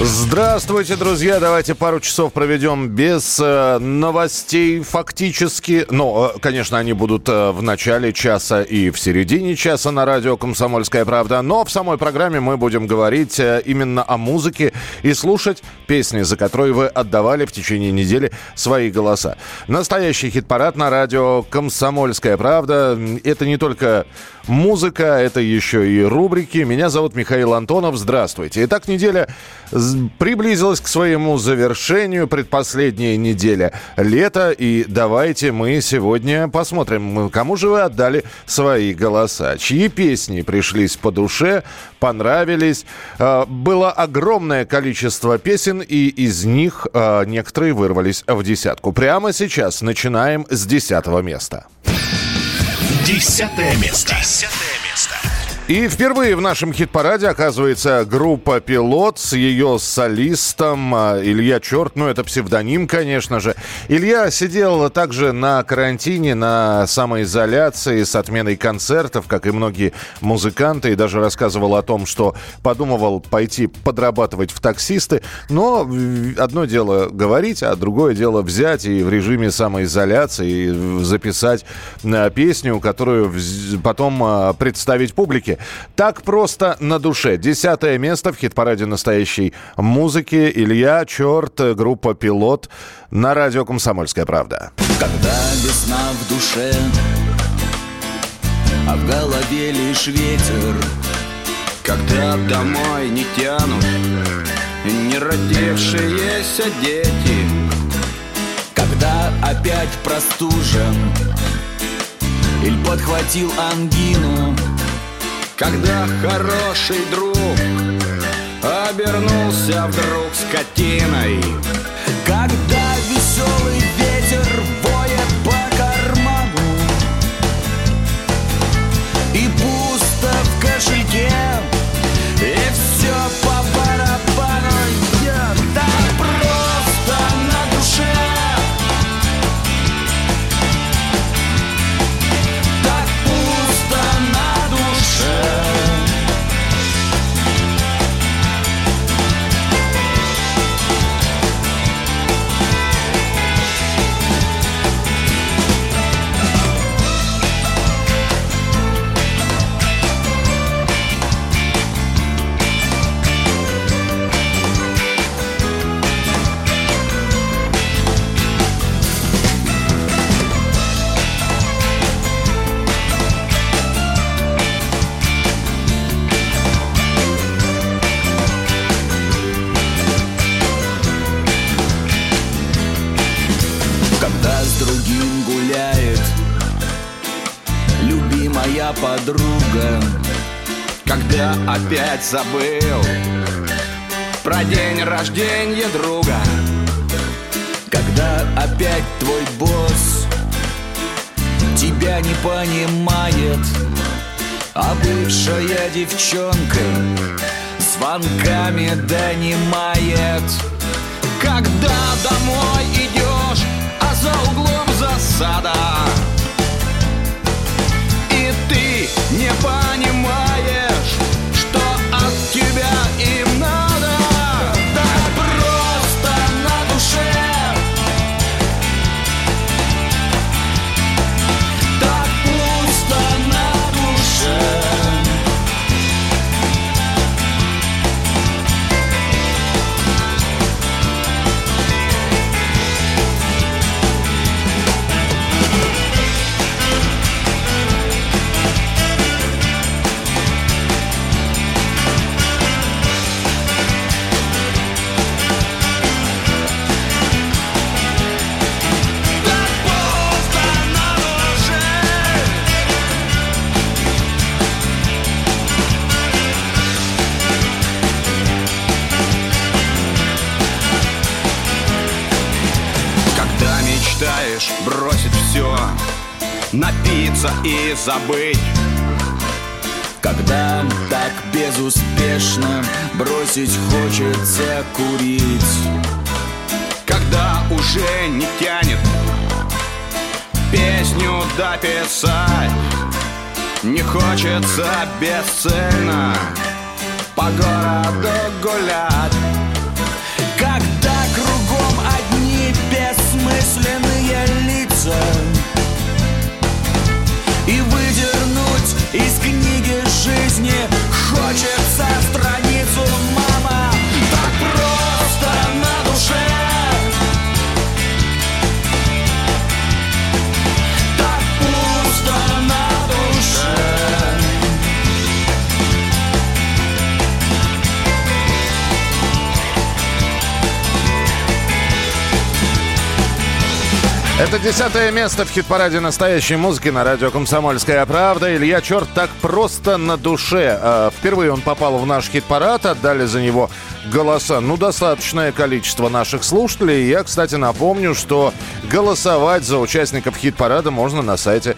Здравствуйте, друзья. Давайте пару часов проведем без э, новостей фактически. Но, э, конечно, они будут э, в начале часа и в середине часа на радио «Комсомольская правда». Но в самой программе мы будем говорить э, именно о музыке и слушать песни, за которые вы отдавали в течение недели свои голоса. Настоящий хит-парад на радио «Комсомольская правда». Это не только музыка, это еще и рубрики. Меня зовут Михаил Антонов. Здравствуйте. Итак, неделя приблизилась к своему завершению. Предпоследняя неделя лета. И давайте мы сегодня посмотрим, кому же вы отдали свои голоса. Чьи песни пришлись по душе, понравились. А, было огромное количество песен, и из них а, некоторые вырвались в десятку. Прямо сейчас начинаем с десятого места. Десятое место. Десятое и впервые в нашем хит-параде оказывается группа «Пилот» с ее солистом а, Илья Черт. Ну, это псевдоним, конечно же. Илья сидел также на карантине, на самоизоляции с отменой концертов, как и многие музыканты, и даже рассказывал о том, что подумывал пойти подрабатывать в таксисты. Но одно дело говорить, а другое дело взять и в режиме самоизоляции записать а, песню, которую потом а, представить публике. Так просто на душе. Десятое место в хит-параде настоящей музыки. Илья, Черт, группа «Пилот» на радио «Комсомольская правда». Когда весна в душе, а в голове лишь ветер, Когда домой не тянут не родившиеся дети, Когда опять простужен или подхватил ангину, когда хороший друг обернулся вдруг скотиной забыл Про день рождения друга. Когда опять твой босс Тебя не понимает А бывшая девчонка Звонками донимает. Когда домой идешь А за углом засада Напиться и забыть. Когда так безуспешно бросить хочется курить. Когда уже не тянет песню дописать. Не хочется бесцельно по городу гулять. Когда кругом одни бессмысленные лица И выдернуть из книги жизни. Хочется страницу, мама Так просто на душе Это десятое место в хит-параде настоящей музыки на радио «Комсомольская правда». Илья Черт так просто на душе. Э, Впервые он попал в наш хит-парад, отдали за него голоса, ну, достаточное количество наших слушателей. Я, кстати, напомню, что голосовать за участников хит-парада можно на сайте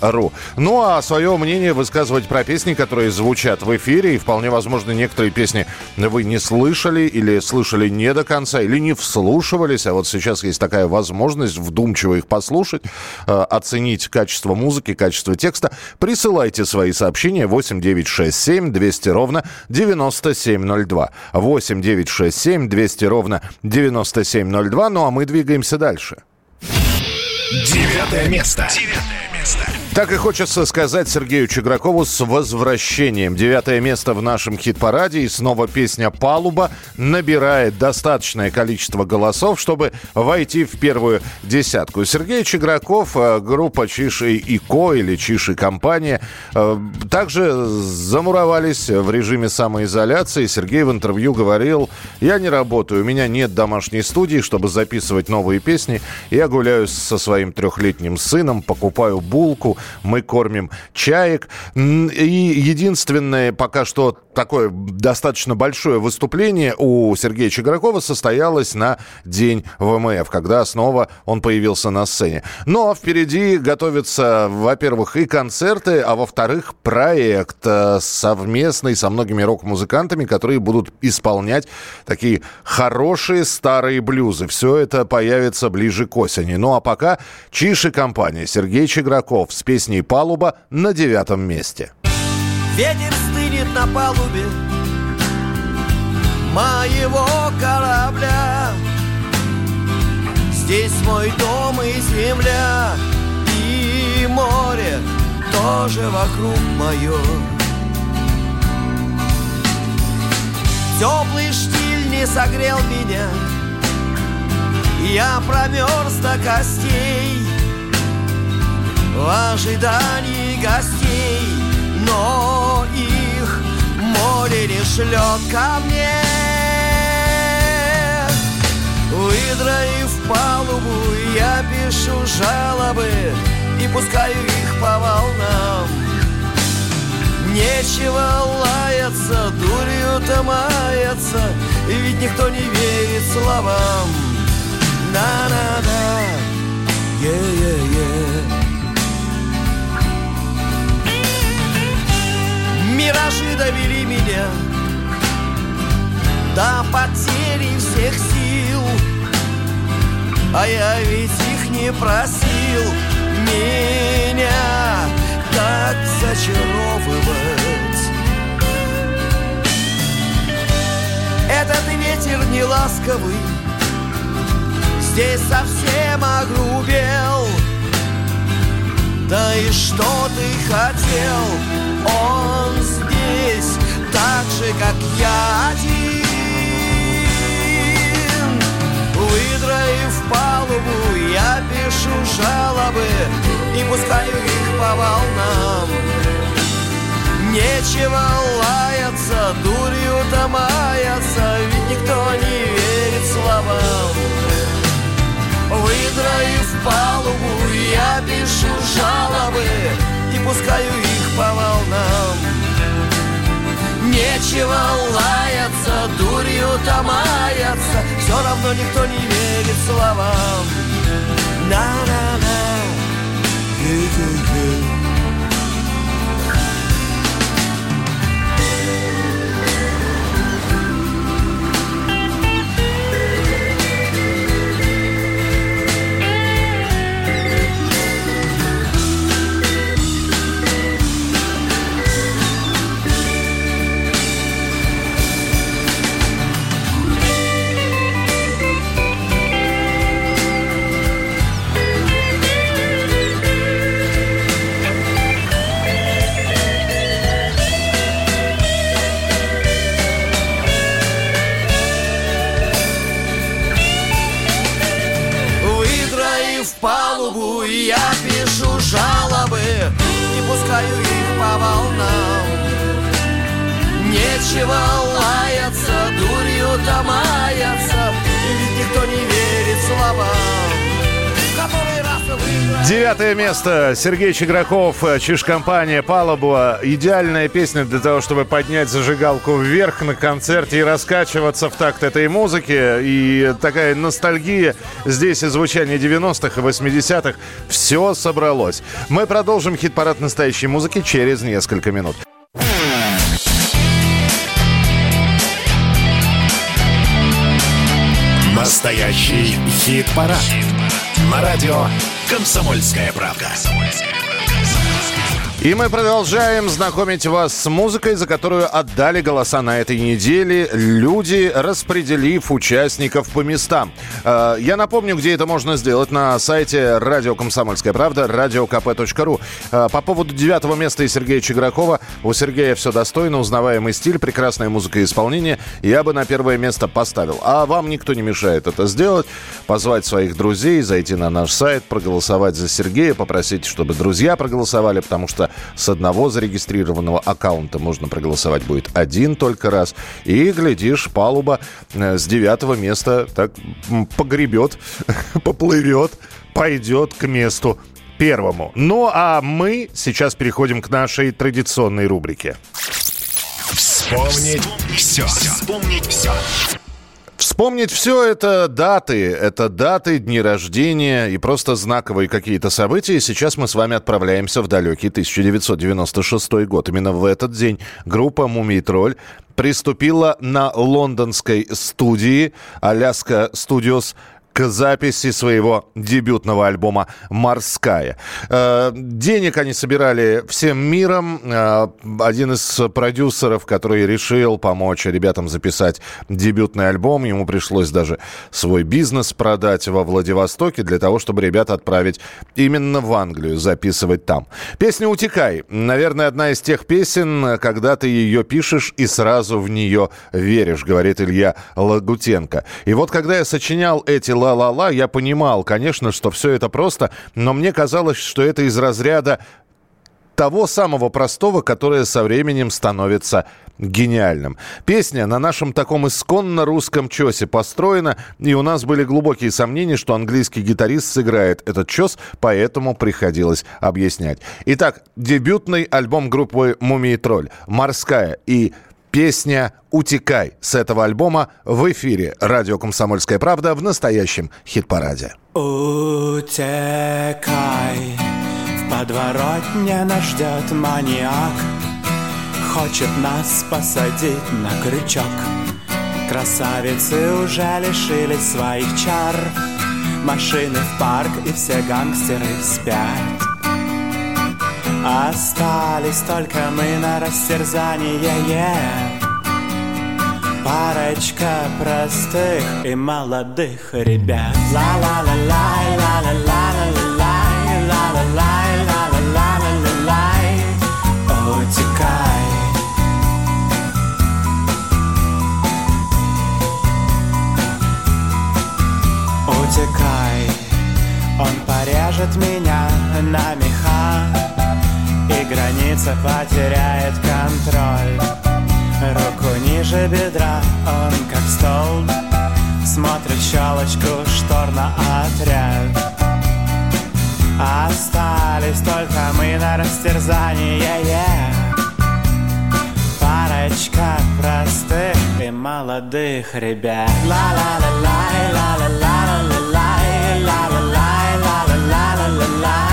ру. Ну а свое мнение высказывать про песни, которые звучат в эфире. И вполне возможно, некоторые песни вы не слышали или слышали не до конца, или не вслушивались. А вот сейчас есть такая возможность вдумчиво их послушать, э, оценить качество музыки, качество текста. Присылайте свои сообщения 8967 200 ровно 9702. 8967 200 ровно 9702. Ну а мы двигаемся дальше. Девятое место. Девятое место. Так и хочется сказать Сергею Чегракову с возвращением. Девятое место в нашем хит-параде. И снова песня «Палуба» набирает достаточное количество голосов, чтобы войти в первую десятку. Сергей Чеграков, э, группа Чиши и Ко или Чиши компания, э, также замуровались в режиме самоизоляции. Сергей в интервью говорил, я не работаю, у меня нет домашней студии, чтобы записывать новые песни. Я гуляю со своим трехлетним сыном, покупаю булку, мы кормим чаек. И единственное пока что такое достаточно большое выступление у Сергея Чегракова состоялось на День ВМФ, когда снова он появился на сцене. Но впереди готовятся, во-первых, и концерты, а во-вторых, проект э, совместный со многими рок-музыкантами, которые будут исполнять такие хорошие старые блюзы. Все это появится ближе к осени. Ну а пока Чиши компания Сергей Чеграков с песней «Палуба» на девятом месте. Ветер стынет на палубе моего корабля. Здесь мой дом и земля И море тоже вокруг мое Теплый штиль не согрел меня Я промерз до костей В ожидании гостей Но их море не шлет ко мне. Выдроив палубу, я пишу жалобы И пускаю их по волнам. Нечего лаяться, дурью-то маяться Ведь никто не верит словам. На-на-на, е-е-е Миражи довели меня До потери всех сил. А я ведь их не просил. Меня так зачаровывать. Этот ветер не ласковый. Здесь совсем огрубел да и что ты хотел? Он здесь так же, как я один. Выдроив палубу, я пишу жалобы И пускаю их по волнам. Нечего лаяться, дурью-то маяться Ведь никто не верит словам. Выдроив Нечего лаяться, дурью-то маяться Все равно никто не верит словам. На-на-на Палубу, я пишу жалобы И пускаю их по волнам. Нечего лаяться, дурью домаяться Ведь никто не верит словам Девятое место. Сергей Чеграков, Чиж-компания «Палуба». Идеальная песня для того, чтобы поднять зажигалку вверх на концерте и раскачиваться в такт этой музыки. И такая ностальгия. Здесь и звучание 90-х и 80-х. Все собралось. Мы продолжим хит-парад настоящей музыки через несколько минут. Настоящий хит-парад. На радио «Комсомольская правда». И мы продолжаем знакомить вас с музыкой, за которую отдали голоса на этой неделе люди, распределив участников по местам. Э, Я напомню, где это можно сделать на сайте радио «Комсомольская правда», радиокп.ру. Э, По поводу девятого места и Сергея Чегракова. У Сергея все достойно, узнаваемый стиль, прекрасная музыка и исполнение. Я бы на первое место поставил. А вам никто не мешает это сделать. Позвать своих друзей, зайти на наш сайт, проголосовать за Сергея, попросить, чтобы друзья проголосовали, потому что с одного зарегистрированного аккаунта можно проголосовать будет один только раз. И, глядишь, палуба э, с девятого места так погребет, поплывет, пойдет к месту первому. Ну, а мы сейчас переходим к нашей традиционной рубрике. Вспомнить все. Вспомнить все. Вспомнить все это даты, это даты, дни рождения и просто знаковые какие-то события. Сейчас мы с вами отправляемся в далекий 1996 год. Именно в этот день группа «Мумий Тролль» приступила на лондонской студии «Аляска Студиос» к записи своего дебютного альбома «Морская». Э, денег они собирали всем миром. Э, один из продюсеров, который решил помочь ребятам записать дебютный альбом, ему пришлось даже свой бизнес продать во Владивостоке для того, чтобы ребят отправить именно в Англию, записывать там. Песня «Утекай». Наверное, одна из тех песен, когда ты ее пишешь и сразу в нее веришь, говорит Илья Лагутенко. И вот когда я сочинял эти ла-ла-ла, я понимал, конечно, что все это просто, но мне казалось, что это из разряда того самого простого, которое со временем становится гениальным. Песня на нашем таком исконно русском чесе построена, и у нас были глубокие сомнения, что английский гитарист сыграет этот чес, поэтому приходилось объяснять. Итак, дебютный альбом группы «Мумий Тролль» «Морская» и Песня «Утекай» с этого альбома в эфире «Радио Комсомольская правда» в настоящем хит-параде. Утекай, в подворотне нас ждет маньяк Хочет нас посадить на крючок Красавицы уже лишились своих чар Машины в парк и все гангстеры спят Остались только мы на растерзание yeah. Парочка простых и молодых ребят. Ла-ла-ла-лай, ла-ла-ла-ла-лай, ла-ла-лай, ла-ла-ла-ла-лай Утекай. Утекай. Он порежет меня на меха Птица потеряет контроль. Руку ниже бедра, он как стол, Смотрит щелочку штор на отряд. Остались только мы на растерзание yeah. Парочка простых и молодых ребят. Ла-ла-ла-лай, ла-ла-ла-ла-лай, ла-ла-лай, ла-ла-лай, ла-ла-лай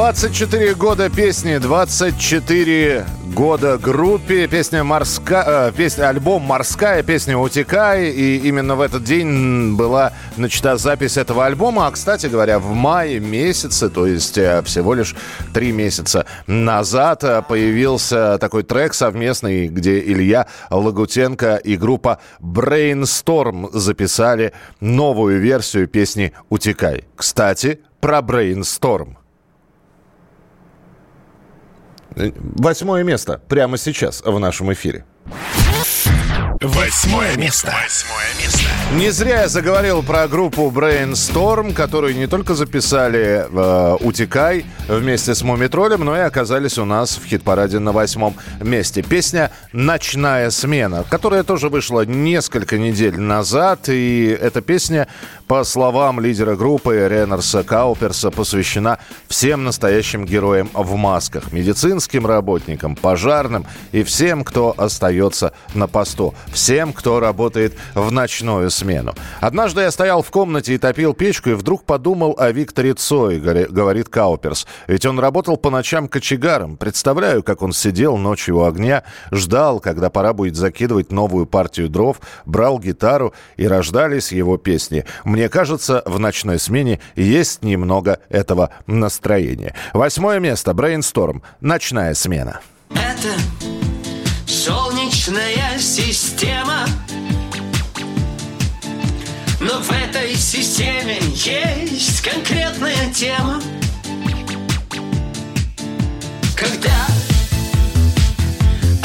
24 года песни, 24 года группе. Песня «Морская», э, песня, альбом «Морская», песня «Утекай». И именно в этот день была начата запись этого альбома. А, кстати говоря, в мае месяце, то есть э, всего лишь три месяца назад, э, появился такой трек совместный, где Илья Лагутенко и группа Brainstorm записали новую версию песни «Утекай». Кстати, про Brainstorm. Восьмое место прямо сейчас в нашем эфире. Восьмое место. Восьмое место. Не зря я заговорил про группу Brainstorm, которую не только записали э, «Утекай» вместе с Мумитролем, но и оказались у нас в хит-параде на восьмом месте. Песня «Ночная смена», которая тоже вышла несколько недель назад, и эта песня, по словам лидера группы Ренарса Кауперса, посвящена всем настоящим героям в масках, медицинским работникам, пожарным и всем, кто остается на посту всем, кто работает в ночную смену. Однажды я стоял в комнате и топил печку, и вдруг подумал о Викторе Цой, говорит Кауперс. Ведь он работал по ночам кочегаром. Представляю, как он сидел ночью у огня, ждал, когда пора будет закидывать новую партию дров, брал гитару, и рождались его песни. Мне кажется, в ночной смене есть немного этого настроения. Восьмое место. Brainstorm. Ночная смена. Это солнечная система. Но в этой системе есть конкретная тема. Когда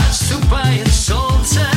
отступает солнце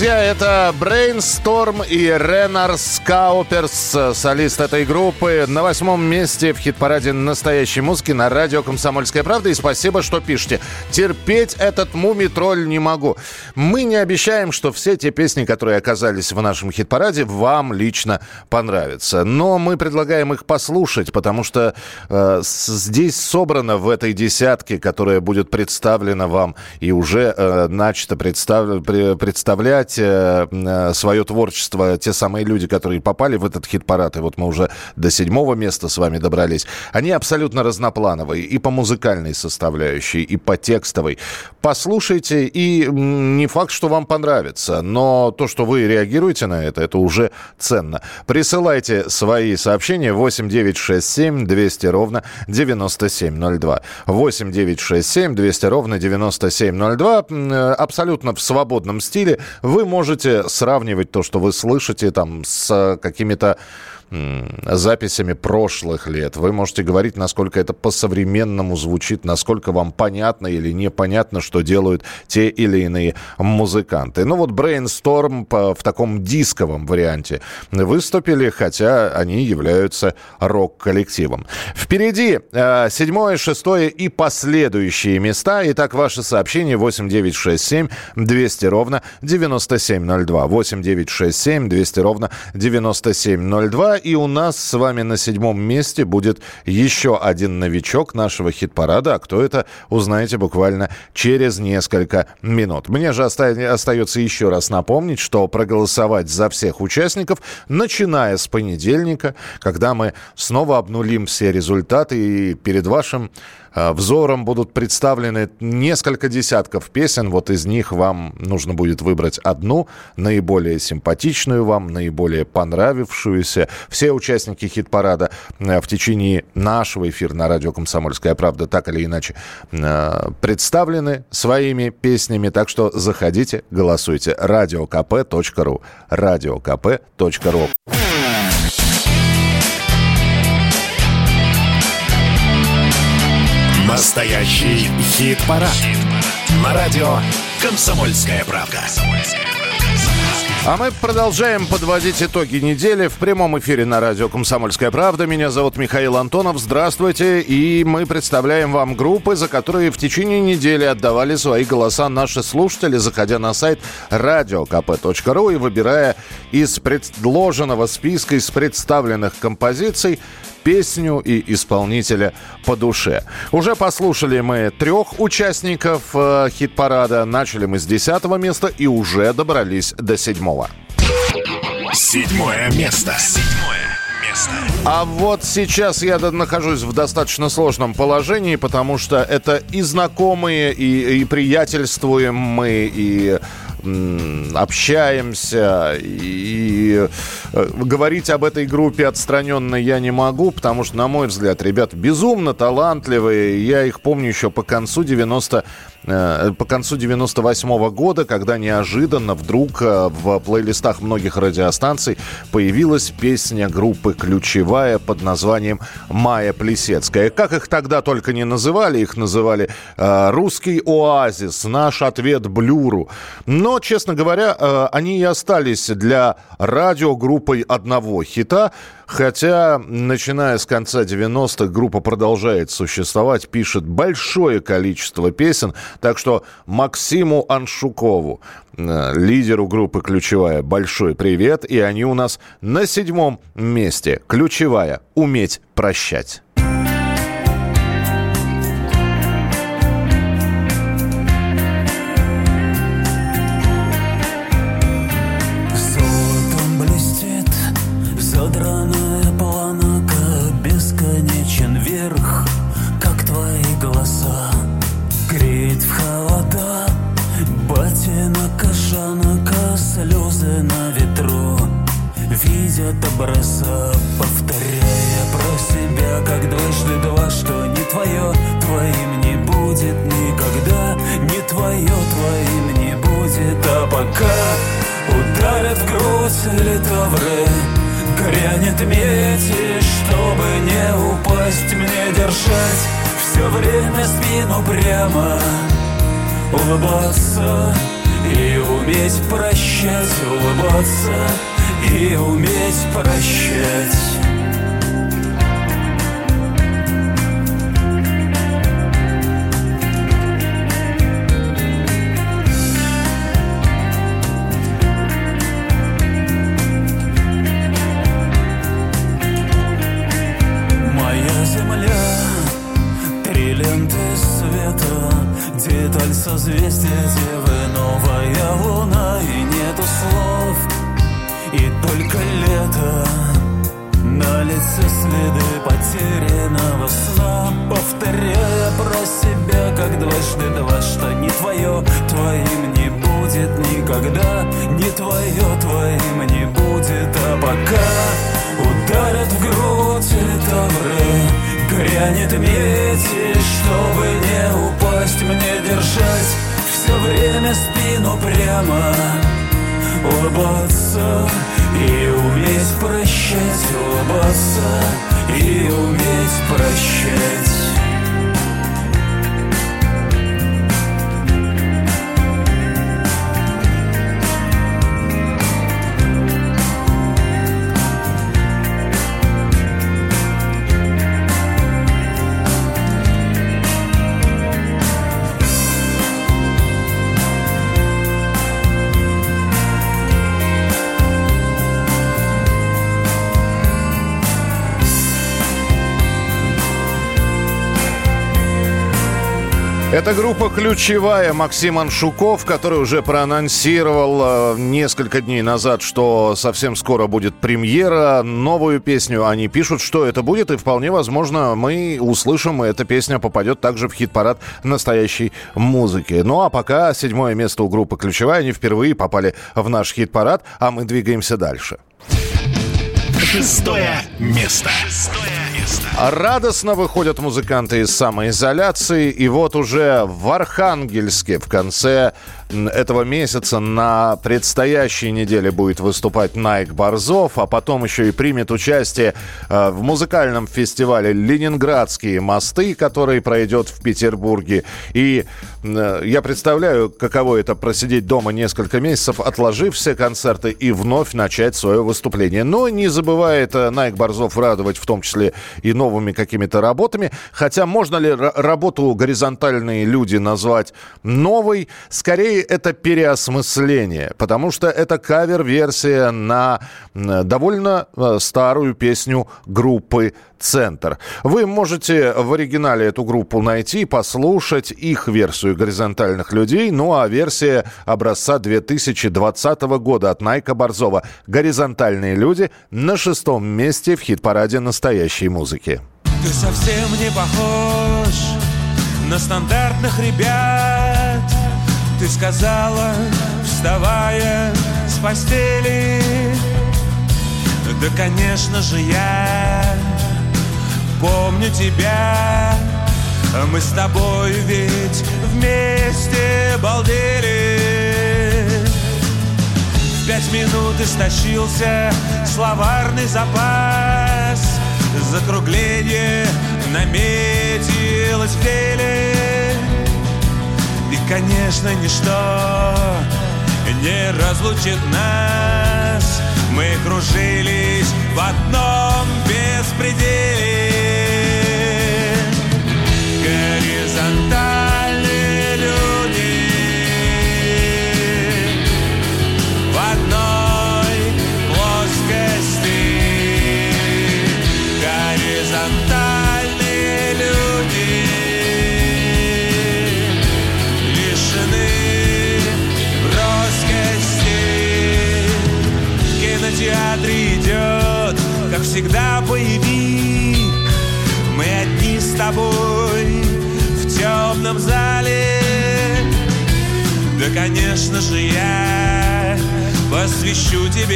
друзья, это Brainstorm и Ренар Скауперс, солист этой группы, на восьмом месте в хит-параде настоящей музыки на радио «Комсомольская правда». И спасибо, что пишете. Терпеть этот муми-тролль не могу. Мы не обещаем, что все те песни, которые оказались в нашем хит-параде, вам лично понравятся. Но мы предлагаем их послушать, потому что э, здесь собрано в этой десятке, которая будет представлена вам и уже э, начато представ... представлять э, э, свое творчество те самые люди, которые попали в этот хит-парад, и вот мы уже до седьмого места с вами добрались, они абсолютно разноплановые и по музыкальной составляющей, и по текстовой. Послушайте, и не факт, что вам понравится, но то, что вы реагируете на это, это уже ценно. Присылайте свои сообщения 8967 200 ровно 9702. 8967 200 ровно 9702. Э, абсолютно в свободном стиле вы можете сравнивать то, что вы слышите там с какими-то записями прошлых лет. Вы можете говорить, насколько это по-современному звучит, насколько вам понятно или непонятно, что делают те или иные музыканты. Ну вот Brainstorm в таком дисковом варианте выступили, хотя они являются рок-коллективом. Впереди э, седьмое, шестое и последующие места. Итак, ваши сообщения 8967 200 ровно 9702. 8967 200 ровно 9702 и у нас с вами на седьмом месте будет еще один новичок нашего хит-парада. А кто это, узнаете буквально через несколько минут. Мне же оста- остается еще раз напомнить, что проголосовать за всех участников, начиная с понедельника, когда мы снова обнулим все результаты и перед вашим взором будут представлены несколько десятков песен. Вот из них вам нужно будет выбрать одну, наиболее симпатичную вам, наиболее понравившуюся. Все участники хит-парада э, в течение нашего эфира на радио «Комсомольская правда» так или иначе э, представлены своими песнями. Так что заходите, голосуйте. Радиокп.ру Радиокп.ру Настоящий хит-парад. На радио «Комсомольская правда». А мы продолжаем подводить итоги недели в прямом эфире на радио «Комсомольская правда». Меня зовут Михаил Антонов. Здравствуйте. И мы представляем вам группы, за которые в течение недели отдавали свои голоса наши слушатели, заходя на сайт radiokp.ru и выбирая из предложенного списка, из представленных композиций песню и исполнителя по душе. Уже послушали мы трех участников э, хит-парада. Начали мы с десятого места и уже добрались до седьмого. Седьмое место. Седьмое место. А вот сейчас я нахожусь в достаточно сложном положении, потому что это и знакомые, и, и приятельствуем мы, и общаемся и э, говорить об этой группе отстраненно я не могу, потому что, на мой взгляд, ребята безумно талантливые. Я их помню еще по концу 90 Э, по концу 98 -го года, когда неожиданно вдруг э, в плейлистах многих радиостанций появилась песня группы «Ключевая» под названием «Майя Плесецкая». Как их тогда только не называли, их называли э, «Русский оазис», «Наш ответ Блюру». Но, честно говоря, они и остались для радиогруппой одного хита – Хотя, начиная с конца 90-х, группа продолжает существовать, пишет большое количество песен. Так что Максиму Аншукову, э, лидеру группы «Ключевая», большой привет. И они у нас на седьмом месте. «Ключевая. Уметь прощать». Прощать, улыбаться И уметь прощать Это группа ключевая Максим Аншуков, который уже проанонсировал э, несколько дней назад, что совсем скоро будет премьера. Новую песню они пишут, что это будет, и вполне возможно мы услышим, и эта песня попадет также в хит-парад настоящей музыки. Ну а пока седьмое место у группы ключевая, они впервые попали в наш хит-парад, а мы двигаемся дальше. Шестое место. Радостно выходят музыканты из самоизоляции, и вот уже в Архангельске в конце этого месяца на предстоящей неделе будет выступать Найк Борзов, а потом еще и примет участие э, в музыкальном фестивале «Ленинградские мосты», который пройдет в Петербурге. И э, я представляю, каково это просидеть дома несколько месяцев, отложив все концерты и вновь начать свое выступление. Но не забывает э, Найк Борзов радовать в том числе и новыми какими-то работами. Хотя можно ли ра- работу «Горизонтальные люди» назвать новой? Скорее, это переосмысление, потому что это кавер-версия на довольно э, старую песню группы «Центр». Вы можете в оригинале эту группу найти, послушать их версию «Горизонтальных людей», ну а версия образца 2020 года от Найка Борзова «Горизонтальные люди» на шестом месте в хит-параде настоящей музыки. Ты совсем не похож на стандартных ребят Ты сказала, вставая с постели. Да, конечно же, я помню тебя. Мы с тобой ведь вместе балдели. В пять минут истощился словарный запас. Закругление наметилось в деле И, конечно, ничто не разлучит нас. Мы кружились в одном беспределе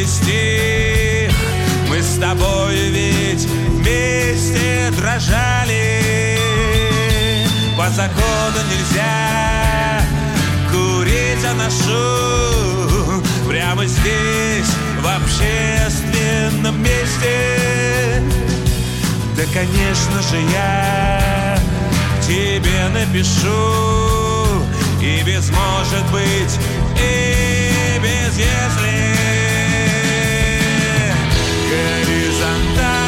стих Мы с тобой ведь вместе дрожали. По закону нельзя курить, а ношу Прямо здесь, в общественном месте. Да, конечно же, я тебе напишу И без может быть, и без если Горизонтальные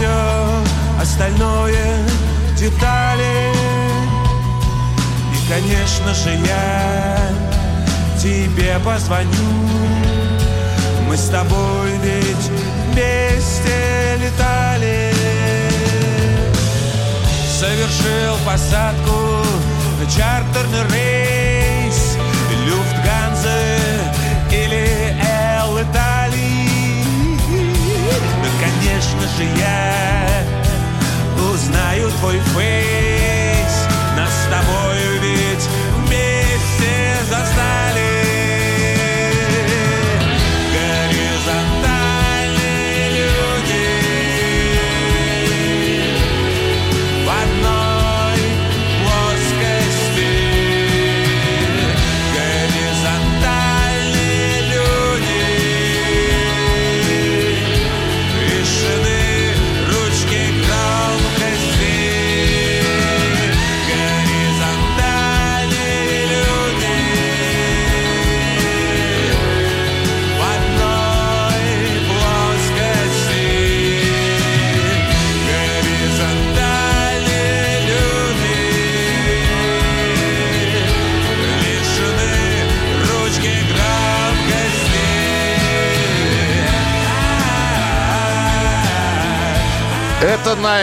все остальное детали. И, конечно же, я тебе позвоню. Мы с тобой ведь вместе летали. Совершил посадку чартерный рейс конечно же, я узнаю твой фейс. Нас с тобою ведь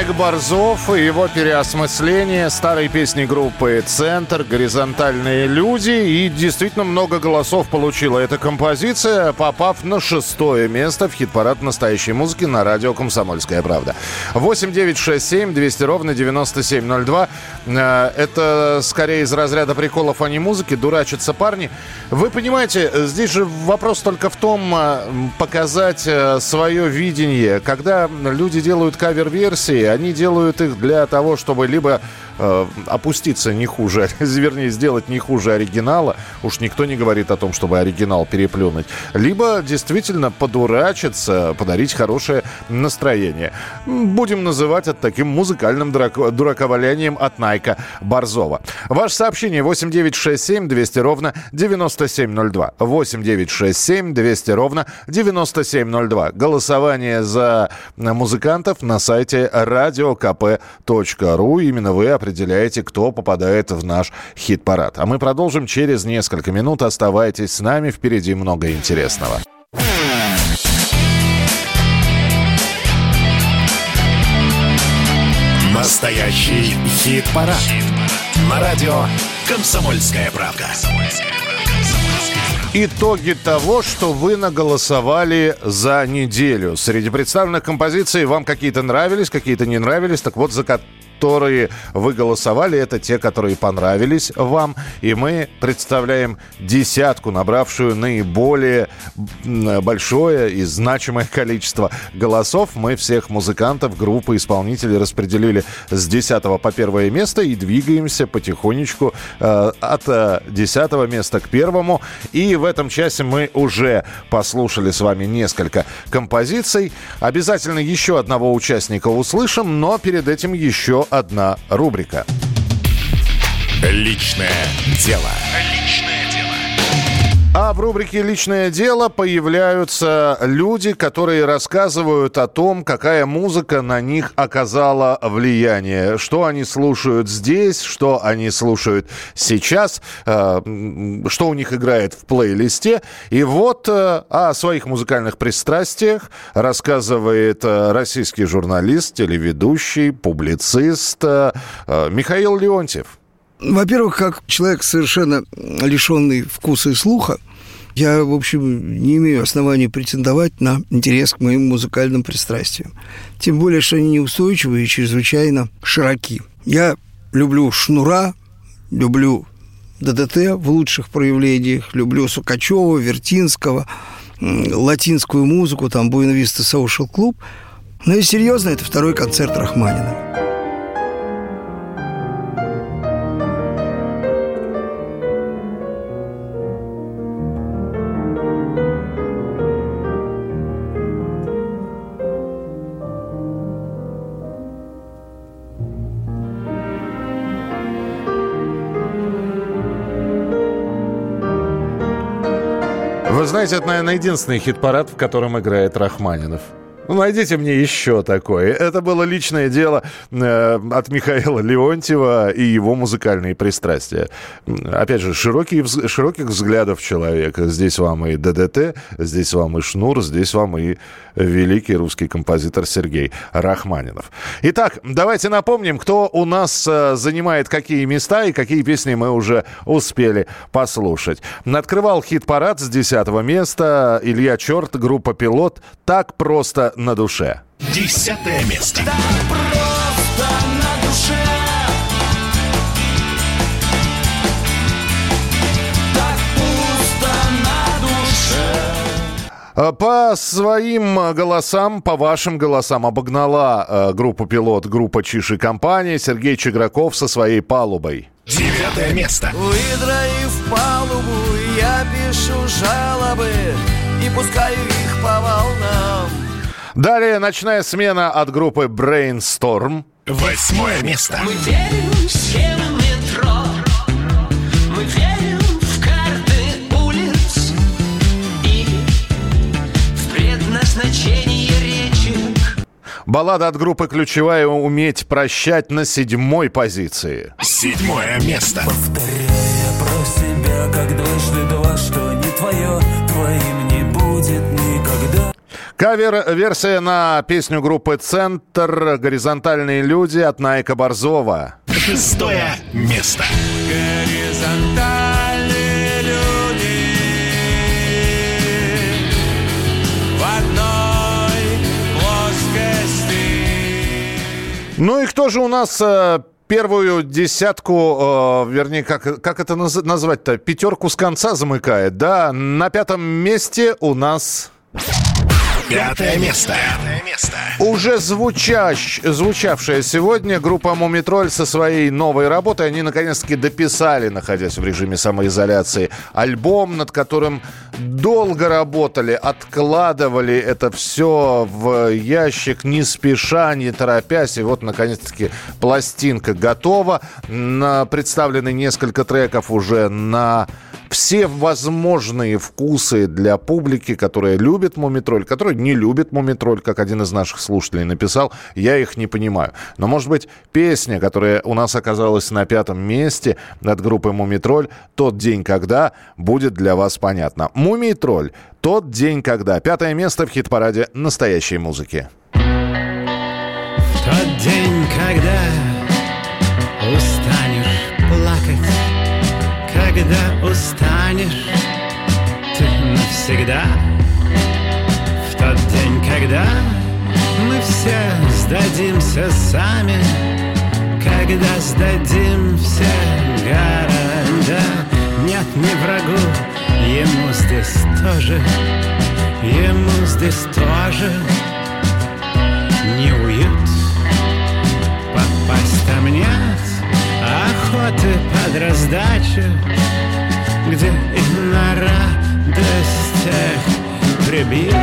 Найк Борзов и его переосмысление старой песни группы «Центр», «Горизонтальные люди». И действительно много голосов получила эта композиция, попав на шестое место в хит-парад настоящей музыки на радио «Комсомольская правда». 8 9 6 7 200 ровно 9702. Э, Это скорее из разряда приколов, а не музыки. Дурачатся парни. Вы понимаете, здесь же вопрос только в том, э, показать э, свое видение. Когда люди делают кавер-версии, они делают их для того, чтобы либо опуститься не хуже, вернее, сделать не хуже оригинала. Уж никто не говорит о том, чтобы оригинал переплюнуть. Либо действительно подурачиться, подарить хорошее настроение. Будем называть это таким музыкальным дурако- дураковалянием от Найка Борзова. Ваше сообщение 8967 200 ровно 9702. 8967 200 ровно 9702. Голосование за музыкантов на сайте radiokp.ru. Именно вы кто попадает в наш хит-парад. А мы продолжим через несколько минут. Оставайтесь с нами. Впереди много интересного. Настоящий хит-парад. На радио «Комсомольская правда». Итоги того, что вы наголосовали за неделю. Среди представленных композиций вам какие-то нравились, какие-то не нравились. Так вот, за которые вы голосовали, это те, которые понравились вам. И мы представляем десятку, набравшую наиболее большое и значимое количество голосов. Мы всех музыкантов, группы, исполнителей распределили с 10 по первое место и двигаемся потихонечку э, от э, 10 места к первому. И в этом часе мы уже послушали с вами несколько композиций. Обязательно еще одного участника услышим, но перед этим еще одна рубрика. Личное дело. А в рубрике «Личное дело» появляются люди, которые рассказывают о том, какая музыка на них оказала влияние. Что они слушают здесь, что они слушают сейчас, э, что у них играет в плейлисте. И вот э, о своих музыкальных пристрастиях рассказывает э, российский журналист, телеведущий, публицист Михаил Леонтьев. Во-первых, как человек совершенно лишенный вкуса и слуха, я, в общем, не имею оснований претендовать на интерес к моим музыкальным пристрастиям. Тем более, что они неустойчивы и чрезвычайно широки. Я люблю Шнура, люблю ДДТ в лучших проявлениях, люблю Сукачева, Вертинского, латинскую музыку, там Буэнависта Social Club. Но и серьезно, это второй концерт Рахманинова. Это, наверное, единственный хит-парад, в котором играет Рахманинов. Ну, найдите мне еще такое. Это было личное дело э, от Михаила Леонтьева и его музыкальные пристрастия. Опять же, широкий, вз- широких взглядов человека. Здесь вам и ДДТ, здесь вам и Шнур, здесь вам и великий русский композитор Сергей Рахманинов. Итак, давайте напомним, кто у нас э, занимает какие места и какие песни мы уже успели послушать. Открывал хит-парад с 10 места Илья Черт, группа «Пилот». Так просто на душе. Десятое место. Просто на душе Так пусто на душе Э, По своим э, голосам, по вашим голосам обогнала э, группу «Пилот» группа «Чиши компания» Сергей Чеграков со своей палубой. Девятое место. Выдроив палубу, я пишу жалобы И пускаю их по волнам Далее ночная смена от группы Brainstorm. Восьмое место. Мы верим в схемы метро Мы верим в карты улиц И в предназначение речек Баллада от группы «Ключевая. Уметь прощать» на седьмой позиции. Седьмое место. Повторяя про себя, как дважды два, что не твое, твоим не будет никогда. Кавер-версия на песню группы «Центр. Горизонтальные люди» от Найка Борзова. Шестое место. Горизонтальные люди в одной плоскости. Ну и кто же у нас э, первую десятку, э, вернее, как, как это наз- назвать-то, пятерку с конца замыкает, да? На пятом месте у нас Пятое место. Пятое место. уже звучащ, звучавшая сегодня группа «Мумитроль» со своей новой работой. Они, наконец-таки, дописали, находясь в режиме самоизоляции, альбом, над которым долго работали, откладывали это все в ящик, не спеша, не торопясь. И вот, наконец-таки, пластинка готова. На- Представлены несколько треков уже на все возможные вкусы для публики, которая любит Мумитроль, которая не любит Мумитроль, как один из наших слушателей написал. Я их не понимаю. Но, может быть, песня, которая у нас оказалась на пятом месте от группы Мумитроль, «Тот день, когда» будет для вас понятно. Мумитроль, «Тот день, когда». Пятое место в хит-параде настоящей музыки. Тот день, когда когда устанешь ты навсегда. В тот день, когда мы все сдадимся сами, когда сдадим все города, нет ни врагу, ему здесь тоже, ему здесь тоже. Не уют Попасть там нет охоты под раздачу Где и на радостях прибит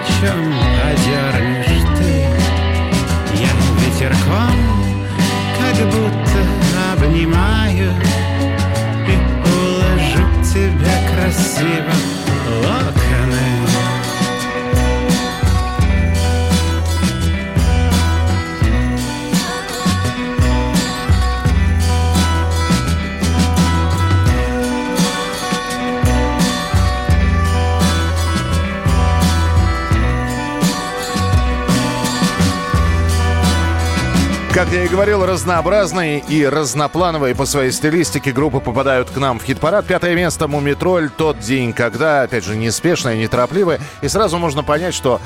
плечом одернешь ты? Я ветерком как будто обнимаю И уложу тебя красиво Как я и говорил, разнообразные и разноплановые по своей стилистике группы попадают к нам в хит-парад. Пятое место «Мумитроль» тот день, когда, опять же, неспешная, неторопливая. И сразу можно понять, что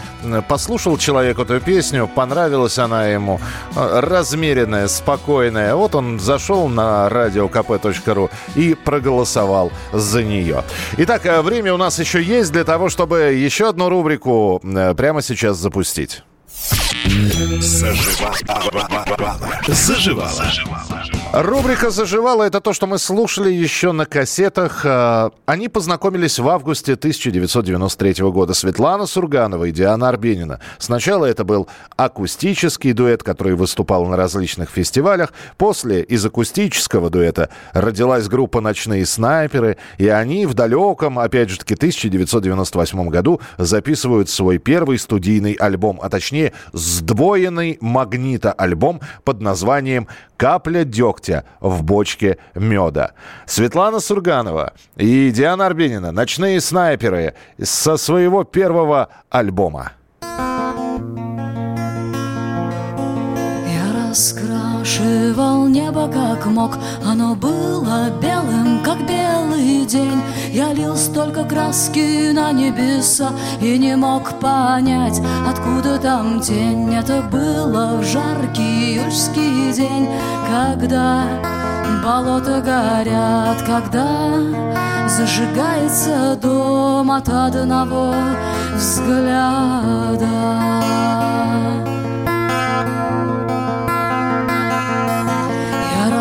послушал человек эту песню, понравилась она ему, э, размеренная, спокойная. Вот он зашел на radiokp.ru и проголосовал за нее. Итак, э, время у нас еще есть для того, чтобы еще одну рубрику э, прямо сейчас запустить. Заживала. Заживала. Рубрика «Заживала» — это то, что мы слушали еще на кассетах. А, Они познакомились в августе 1993 года. Светлана Сурганова и Диана Арбенина. Сначала это был акустический дуэт, который выступал на различных фестивалях. После из акустического дуэта родилась группа «Ночные снайперы», и они в далеком, опять же таки, 1998 году записывают свой первый студийный альбом, а точнее сдвоенный магнита-альбом под названием «Капля дегтя в бочке меда». Светлана Сурганова и Диана Арбенина «Ночные снайперы» со своего первого альбома. Я раскрашивал небо как мог Оно было белым, как белый день. Я лил столько краски на небеса И не мог понять, откуда там тень. Это было в жаркий июльский день Когда болота горят Когда зажигается дом от одного взгляда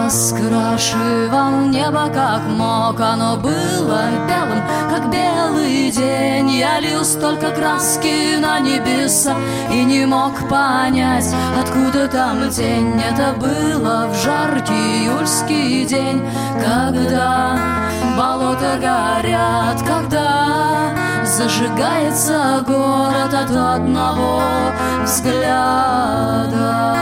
раскрашивал небо как мог Оно было белым, как белый день. Я лил столько краски на небеса И не мог понять, откуда там тень. Это было в жаркий июльский день. Когда болота горят Когда зажигается город от одного взгляда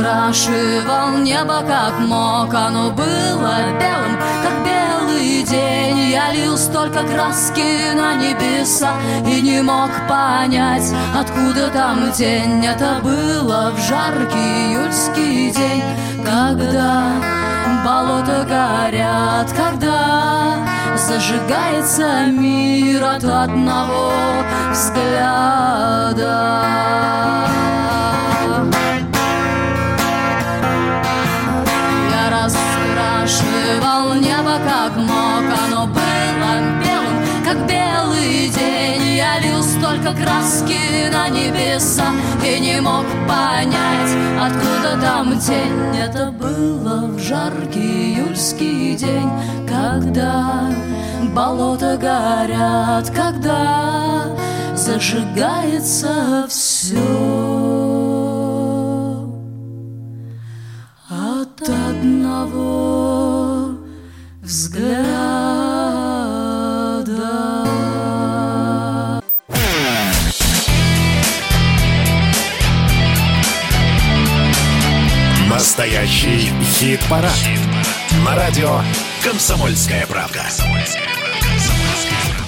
раскрашивал небо как мог Оно было белым, как белый день. Я лил столько краски на небеса И не мог понять, откуда там тень Это было в жаркий июльский день. Когда болота горят Когда зажигается мир от одного взгляда раскрашивал небо как мог Оно было белым, как белый день. Я лил столько краски на небеса И не мог понять, откуда там тень. Это было в жаркий июльский день Когда болота горят Когда зажигается все Хит-парад. На радио «Комсомольская правда».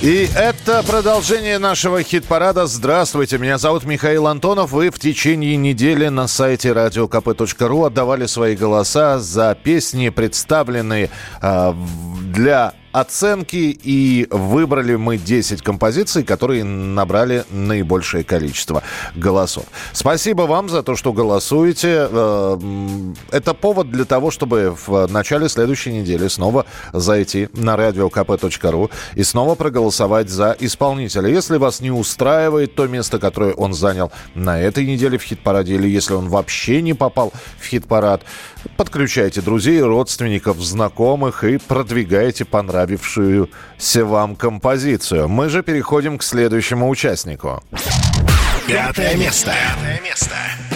И это продолжение нашего хит-парада. Здравствуйте, меня зовут Михаил Антонов. Вы в течение недели на сайте radiokp.ru отдавали свои голоса за песни, представленные э, для оценки и выбрали мы 10 композиций, которые набрали наибольшее количество голосов. Спасибо вам за то, что голосуете. Э, Это повод для того, чтобы в начале следующей недели снова зайти на radiokp.ru и снова проголосовать за исполнителя. Если вас не устраивает то место, которое он занял на этой неделе в хит-параде, или если он вообще не попал в хит-парад, подключайте друзей, родственников, знакомых и продвигайте понравившуюся вам композицию. Мы же переходим к следующему участнику. Пятое место.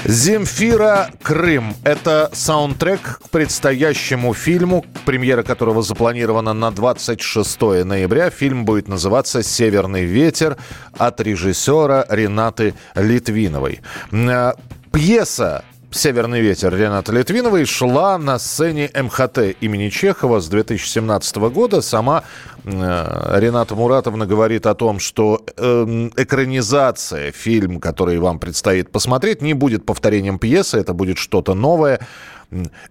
Земфира Крым. Это саундтрек к предстоящему фильму, премьера которого запланирована на 26 ноября. Фильм будет называться «Северный ветер» от режиссера Ренаты Литвиновой. Э, Пьеса «Северный ветер» Рената Литвиновой шла на сцене МХТ имени Чехова с 2017 года. Сама э, Рената Муратовна говорит о том, что э, экранизация, фильм, который вам предстоит посмотреть, не будет повторением пьесы, это будет что-то новое.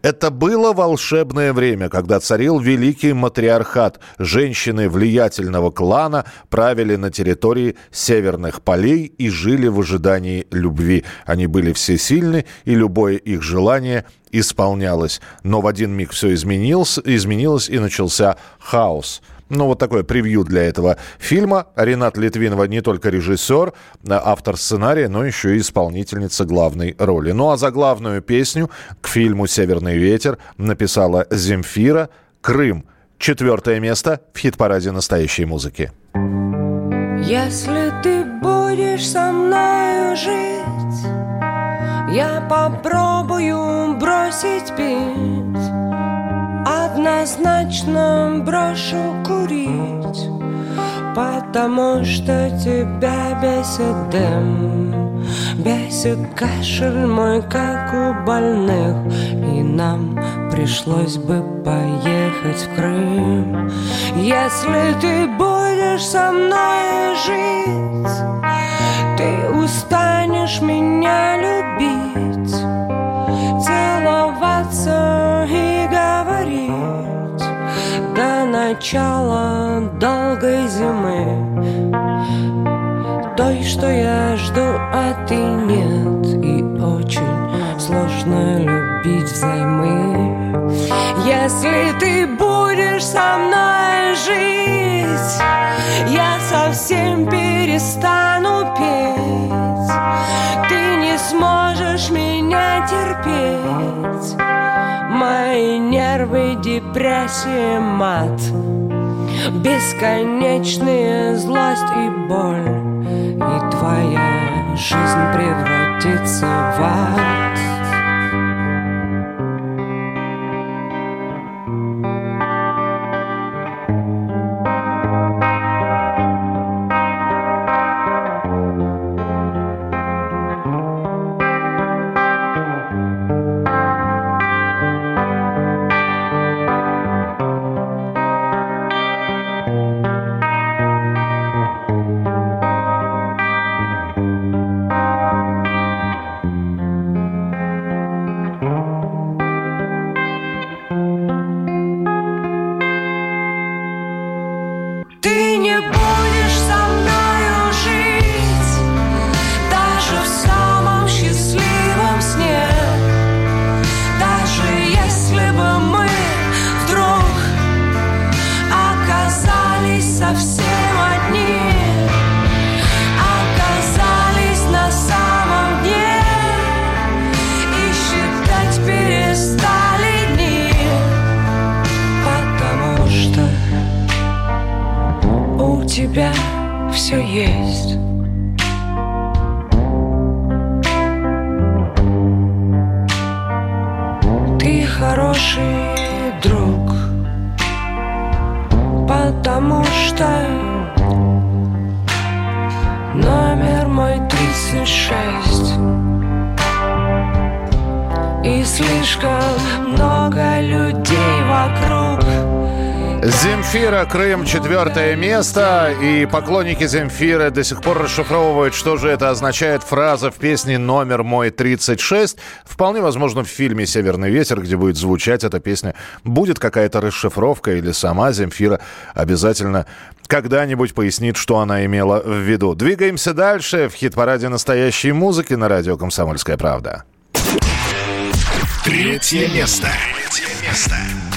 Это было волшебное время, когда царил великий матриархат. Женщины влиятельного клана правили на территории северных полей и жили в ожидании любви. Они были всесильны, и любое их желание исполнялось. Но в один миг все изменилось, изменилось и начался хаос. Ну, вот такое превью для этого фильма. Ренат Литвинова не только режиссер, а автор сценария, но еще и исполнительница главной роли. Ну, а за главную песню к фильму «Северный ветер» написала Земфира «Крым». Четвертое место в хит-параде настоящей музыки. Если ты будешь со мною жить, я попробую бросить пить. Однозначно брошу курить, потому что тебя бесит дым, бесит кашель мой, как у больных, и нам пришлось бы поехать в Крым. Если ты будешь со мной жить, ты устанешь меня любить, целоваться до начала долгой зимы, той, что я жду, а ты нет, и очень сложно любить взаймы. Если ты будешь со мной жить, я совсем перестану петь. Ты не сможешь меня терпеть. Мои нервы, депрессия, мат. Бесконечная злость и боль. И твоя жизнь превратится в ад совсем одни Оказались на самом дне И считать перестали дни Потому что у тебя все есть. Земфира, Крым, четвертое место. И поклонники Земфиры до сих пор расшифровывают, что же это означает фраза в песне «Номер мой 36». Вполне возможно, в фильме «Северный ветер», где будет звучать эта песня, будет какая-то расшифровка или сама Земфира обязательно когда-нибудь пояснит, что она имела в виду. Двигаемся дальше в хит-параде настоящей музыки на радио «Комсомольская правда». Третье место. Третье место.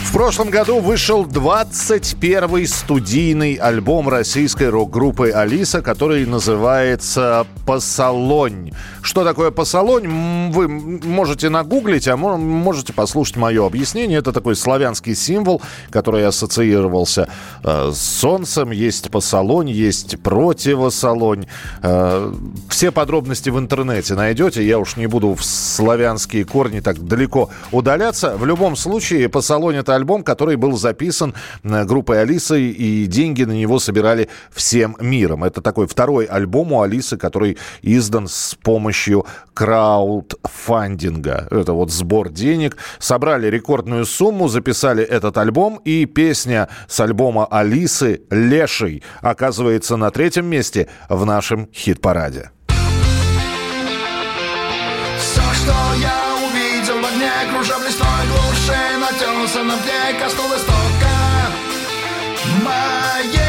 В прошлом году вышел 21-й студийный альбом российской рок-группы «Алиса», который называется «Посолонь». Что такое «Посолонь»? Вы можете нагуглить, а можете послушать мое объяснение. Это такой славянский символ, который ассоциировался э, с солнцем. Есть «Посолонь», есть «Противосолонь». Э, все подробности в интернете найдете. Я уж не буду в славянские корни так далеко удаляться. В любом случае, «Посолонь» — это альбом, который был записан э, группой Алисы, и деньги на него собирали всем миром. Это такой второй альбом у Алисы, который издан с помощью краудфандинга. Это вот сбор денег. Собрали рекордную сумму, записали этот альбом, и песня с альбома Алисы «Леший» оказывается на третьем месте в нашем хит-параде. Все, что я нателся на мне, коснулась тока моей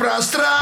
помехах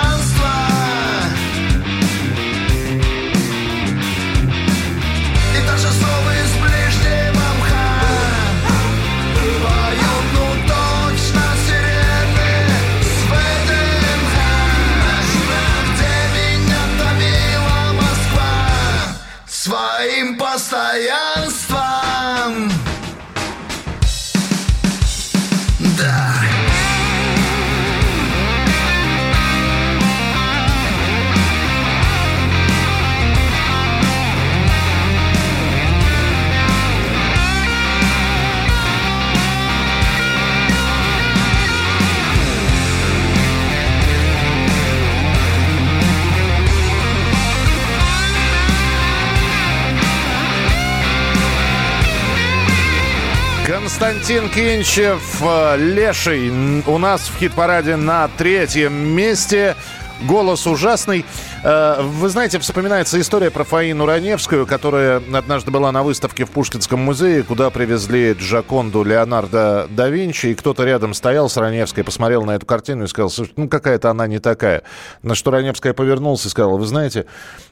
Константин Кинчев, э, Леший, у нас в хит-параде на третьем месте. Голос ужасный. Э, Вы знаете, вспоминается история про Фаину Раневскую, которая однажды была на выставке в Пушкинском музее, куда привезли Джаконду Леонардо да Винчи, и кто-то рядом стоял с Раневской, посмотрел на эту картину и сказал, «Слушай, ну какая-то она не такая. На что Раневская повернулась и сказала, вы знаете,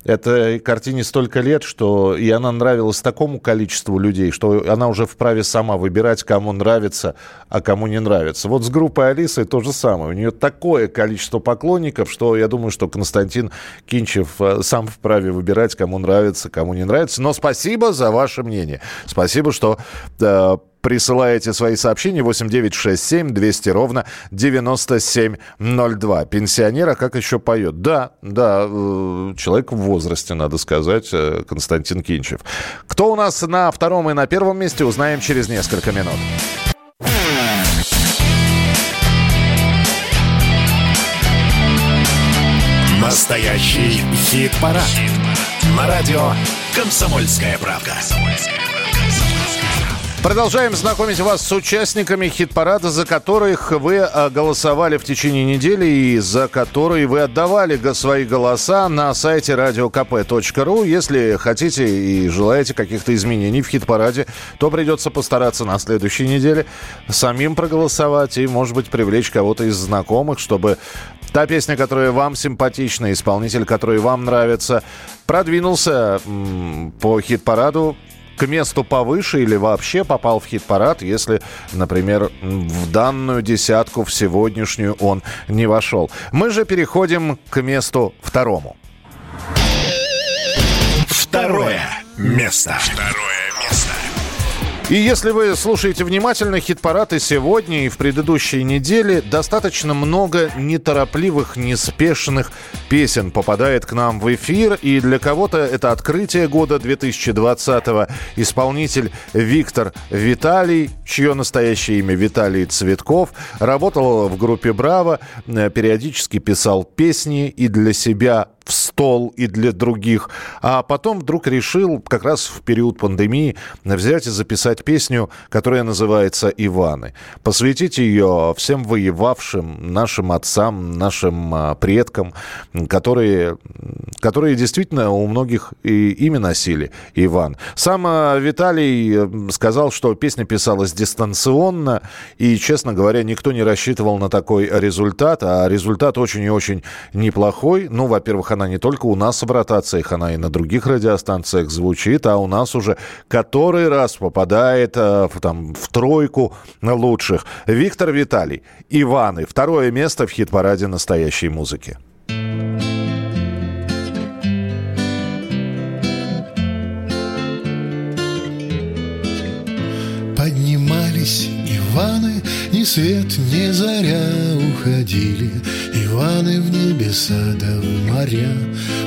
этой картине столько лет, что и она нравилась такому количеству людей, что она уже вправе сама выбирать, кому нравится, а кому не нравится. Вот с группой Алисы то же самое. У нее такое количество поклонников, что я думаю, что Константин Кинчев э, сам вправе выбирать, кому нравится, кому не нравится. Но спасибо за ваше мнение. Спасибо, что э, присылаете свои сообщения 8967 200 ровно 9702. Пенсионера как еще поет? Да, да, э, человек в возрасте, надо сказать, э, Константин Кинчев. Кто у нас на втором и на первом месте, узнаем через несколько минут. Настоящий хит-парад. На радио «Комсомольская правда». Продолжаем знакомить вас с участниками хит-парада, за которых вы э, голосовали в течение недели и за которые вы отдавали свои голоса на сайте radiokp.ru. Если хотите и желаете каких-то изменений в хит-параде, то придется постараться на следующей неделе самим проголосовать и, может быть, привлечь кого-то из знакомых, чтобы та песня, которая вам симпатична, исполнитель, который вам нравится, продвинулся м, по хит-параду к месту повыше или вообще попал в хит-парад, если, например, в данную десятку, в сегодняшнюю он не вошел. Мы же переходим к месту второму. Второе место. Второе место. И если вы слушаете внимательно хит-парад и сегодня, и в предыдущей неделе, достаточно много неторопливых, неспешных песен попадает к нам в эфир. И для кого-то это открытие года 2020-го. Исполнитель Виктор Виталий, чье настоящее имя Виталий Цветков, работал в группе «Браво», э, периодически писал песни и для себя в стол и для других. А потом вдруг решил как раз в период пандемии взять и записать песню, которая называется «Иваны». Посвятить ее всем воевавшим, нашим отцам, нашим а, предкам, которые, которые действительно у многих и имя носили Иван. Сам а, Виталий сказал, что песня писалась дистанционно, и, честно говоря, никто не рассчитывал на такой результат, а результат очень и очень неплохой. Ну, во-первых, она не только у нас в ротациях, она и на других радиостанциях звучит, а у нас уже который раз попадает э, в, там, в тройку лучших. Виктор Виталий, Иваны. Второе место в хит-параде настоящей музыки. Поднимались Иваны, свет, ни заря уходили Иваны в небеса да в моря.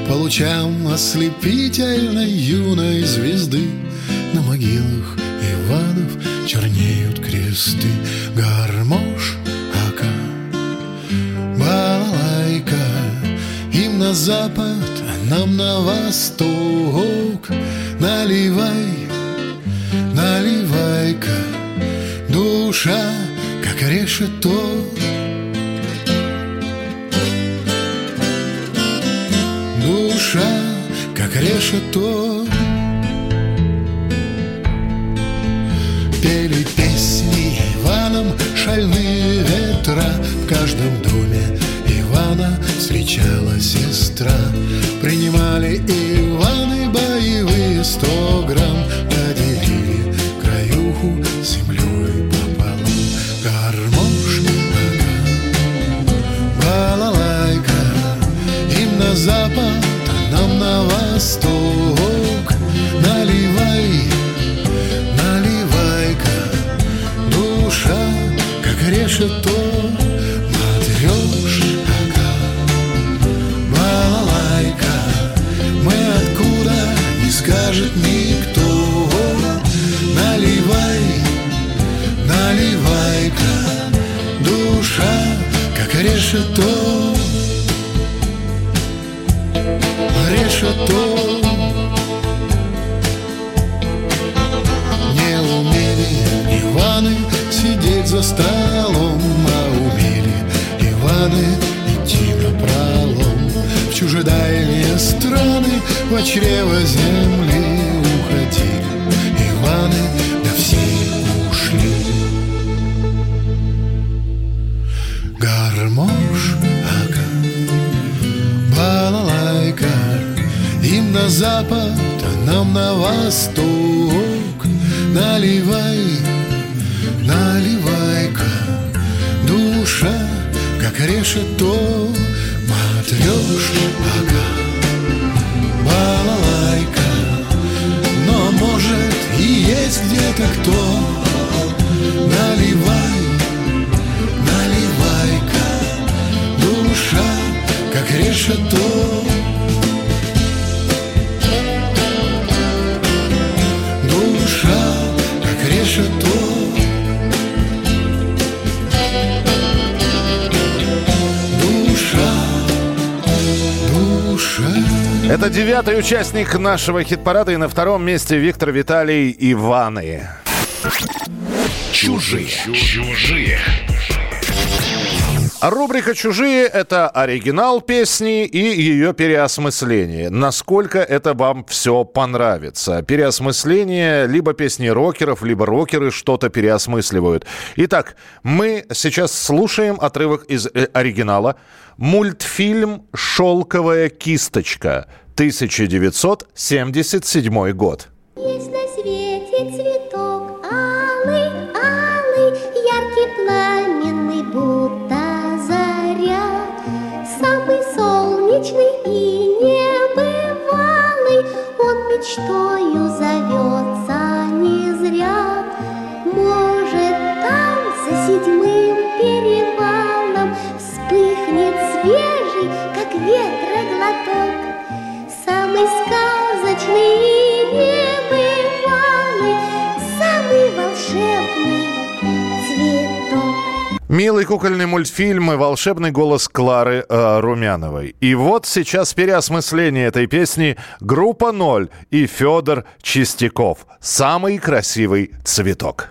По лучам ослепительной юной звезды На могилах Иванов чернеют кресты. Гармош, ака, балалайка Им на запад, а нам на восток. Наливай, наливай-ка Душа, как решето Душа, как решето Пели песни Иваном шальные ветра. В каждом доме Ивана встречала сестра. Принимали Иваны участник нашего хит-парада. И на втором месте Виктор Виталий Иваны. Чужие. Чужие. А Рубрика «Чужие» — это оригинал песни и ее переосмысление. Насколько это вам все понравится. Переосмысление либо песни рокеров, либо рокеры что-то переосмысливают. Итак, мы сейчас слушаем отрывок из э, оригинала. Мультфильм «Шелковая кисточка», 1977 год. Есть на свете цветок алый, алый, яркий пламенный, будто заря, самый солнечный и небывалый, он мечтою зовется не сказочный и небывалый, самый волшебный. Милый кукольный мультфильм и волшебный голос Клары э, Румяновой. И вот сейчас переосмысление этой песни группа «Ноль» и Федор Чистяков. Самый красивый цветок.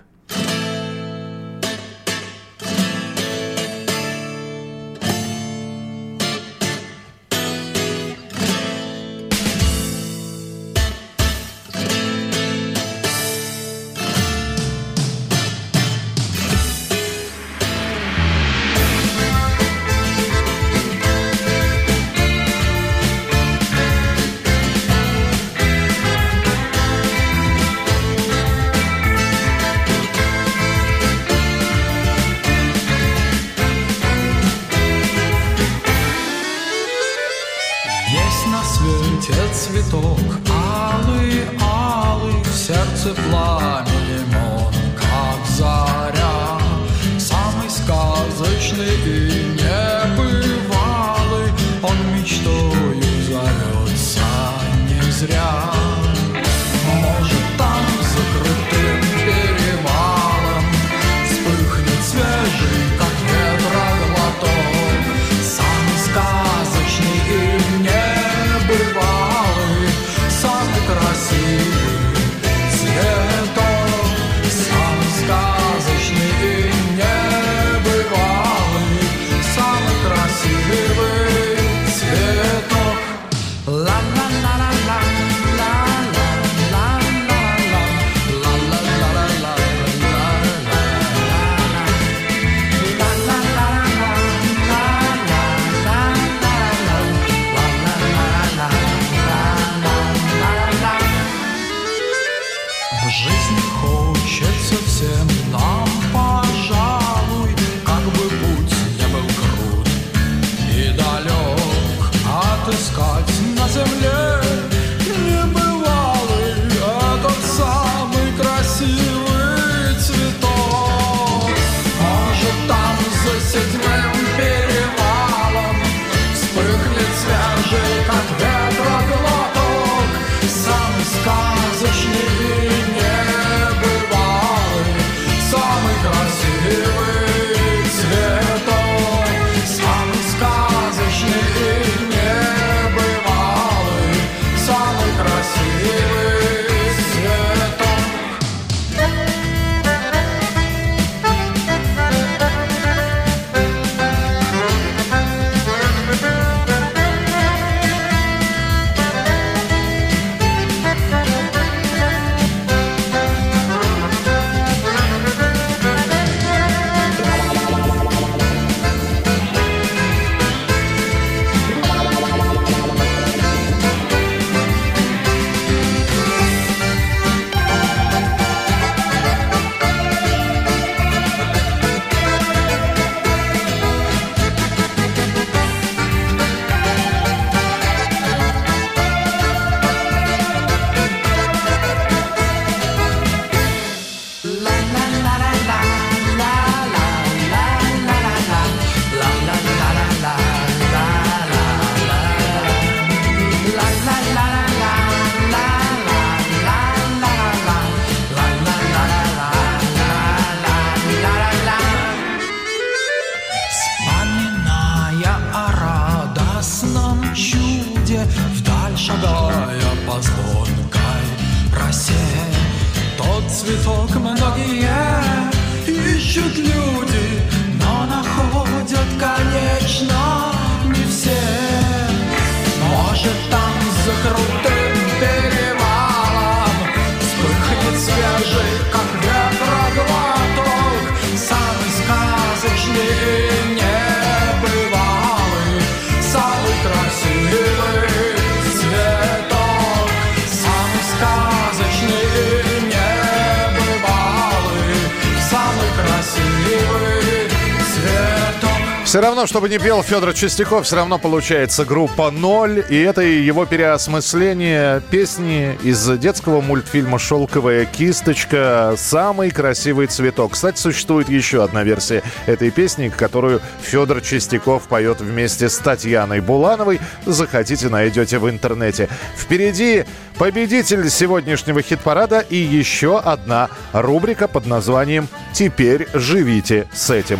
Все равно, чтобы не пел Федор Чистяков, все равно получается группа «Ноль». И это его переосмысление песни из детского мультфильма «Шелковая кисточка. Самый красивый цветок». Кстати, существует еще одна версия этой песни, которую Федор Чистяков поет вместе с Татьяной Булановой. Захотите, найдете в интернете. Впереди победитель сегодняшнего хит-парада и еще одна рубрика под названием «Теперь живите с этим».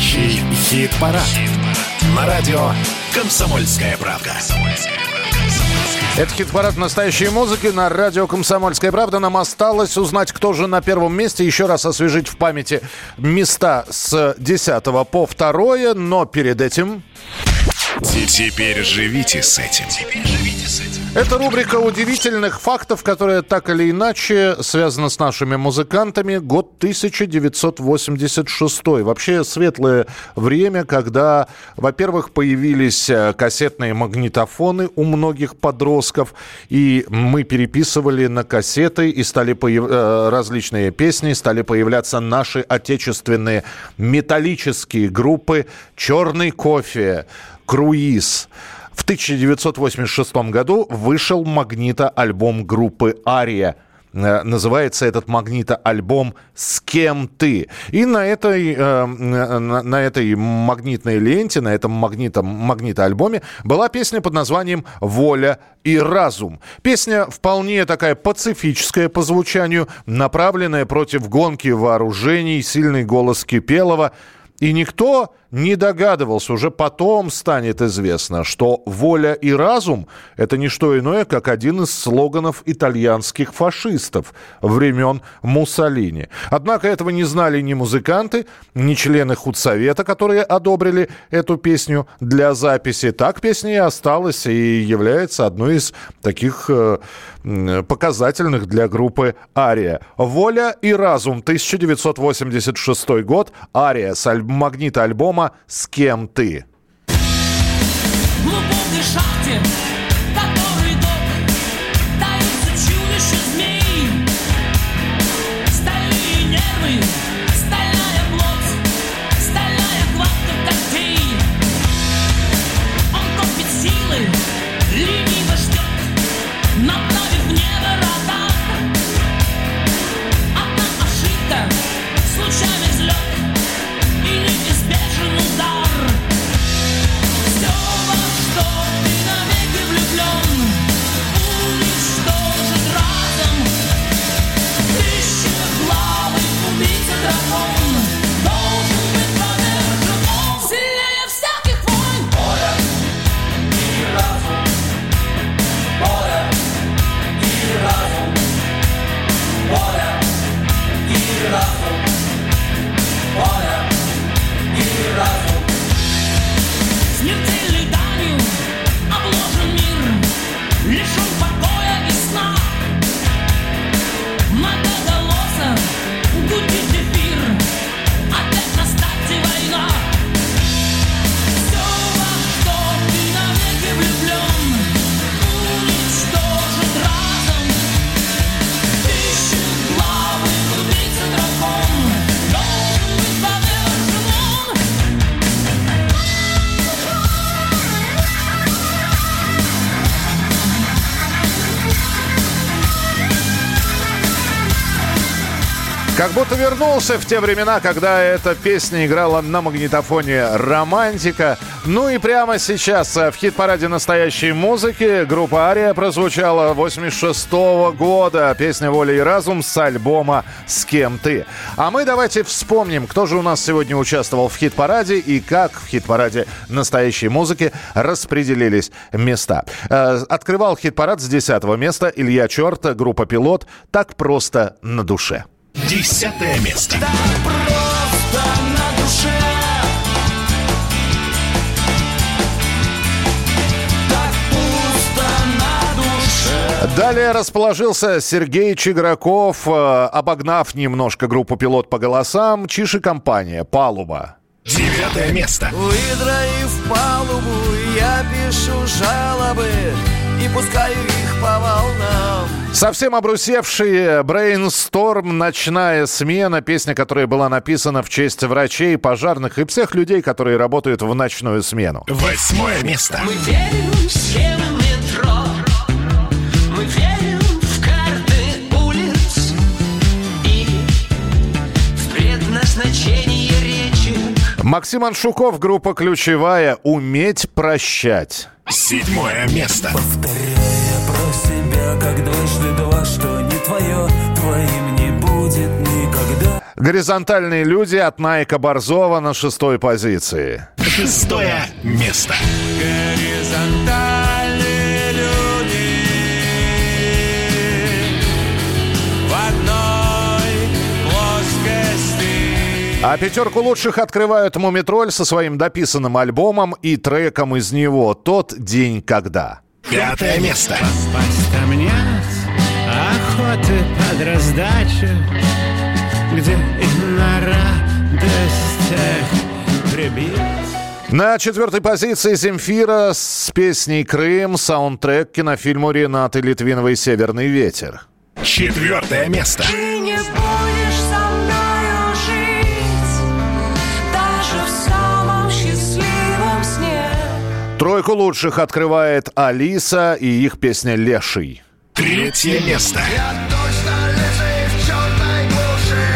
Настоящий хит-парад. На радио «Комсомольская правда». Это хит-парад настоящей музыки на радио «Комсомольская правда». Нам осталось узнать, кто же на первом месте. Еще раз освежить в памяти места с 10 по 2. Но перед этим... Теперь живите с этим. Это рубрика удивительных фактов, которая так или иначе связана с нашими музыкантами. Год 1986. Вообще светлое время, когда, во-первых, появились э, кассетные магнитофоны у многих подростков, и мы переписывали на кассеты, и стали появ... э, различные песни, стали появляться наши отечественные металлические группы «Черный кофе», «Круиз». В 1986 году вышел магнита-альбом группы «Ария». Э, Называется этот магнита-альбом «С кем ты?». И на этой, э, на, на этой магнитной ленте, на этом магнитом, магнита-альбоме была песня под названием «Воля и разум». Песня вполне такая пацифическая по звучанию, направленная против гонки вооружений, сильный голос Кипелова – и никто не догадывался, уже потом станет известно, что воля и разум – это не что иное, как один из слоганов итальянских фашистов времен Муссолини. Однако этого не знали ни музыканты, ни члены худсовета, которые одобрили эту песню для записи. Так песня и осталась и является одной из таких э, показательных для группы «Ария». «Воля и разум» 1986 год. «Ария» с магнита альбома «С кем ты?». В Как будто вернулся в те времена, когда эта песня играла на магнитофоне «Романтика». Ну и прямо сейчас в хит-параде настоящей музыки группа «Ария» прозвучала 86 года. Песня «Воля и разум» с альбома «С кем ты?». А мы давайте вспомним, кто же у нас сегодня участвовал в хит-параде и как в хит-параде настоящей музыки распределились места. Э, Открывал хит-парад с 10 места Илья Черт, группа «Пилот». Так просто на душе. Десятое место. Просто на душе Так пусто на душе Далее расположился Сергей Чиграков, э, обогнав немножко группу «Пилот» по голосам, Чиши компания «Палуба». Девятое место. Выдроив палубу, я пишу жалобы И пускаю их по волнам Совсем обрусевший брейнсторм «Ночная смена», песня, которая была написана в честь врачей, пожарных и всех людей, которые работают в ночную смену. Восьмое место. Мы верим в схемы метро Мы верим в карты улиц И в предназначение речи Максим Аншуков, группа «Ключевая», «Уметь прощать». Седьмое место. Повторяя про как дважды два, что не твое, твоим не будет никогда. «Горизонтальные люди» от Найка Борзова на шестой позиции. Шестое место. Горизонтальные люди В одной плоскости А пятерку лучших открывают «Мумитроль» со своим дописанным альбомом и треком из него «Тот день, когда». Пятое место. Попасть ко мне охоты под раздачу, где и на радостях прибит. На четвертой позиции Земфира с песней «Крым» саундтрек к кинофильму Ренаты Литвиновой «Северный ветер». Четвертое место. Ты не Тройку лучших открывает Алиса и их песня «Леший». Третье место. Я точно лысый в черной глуши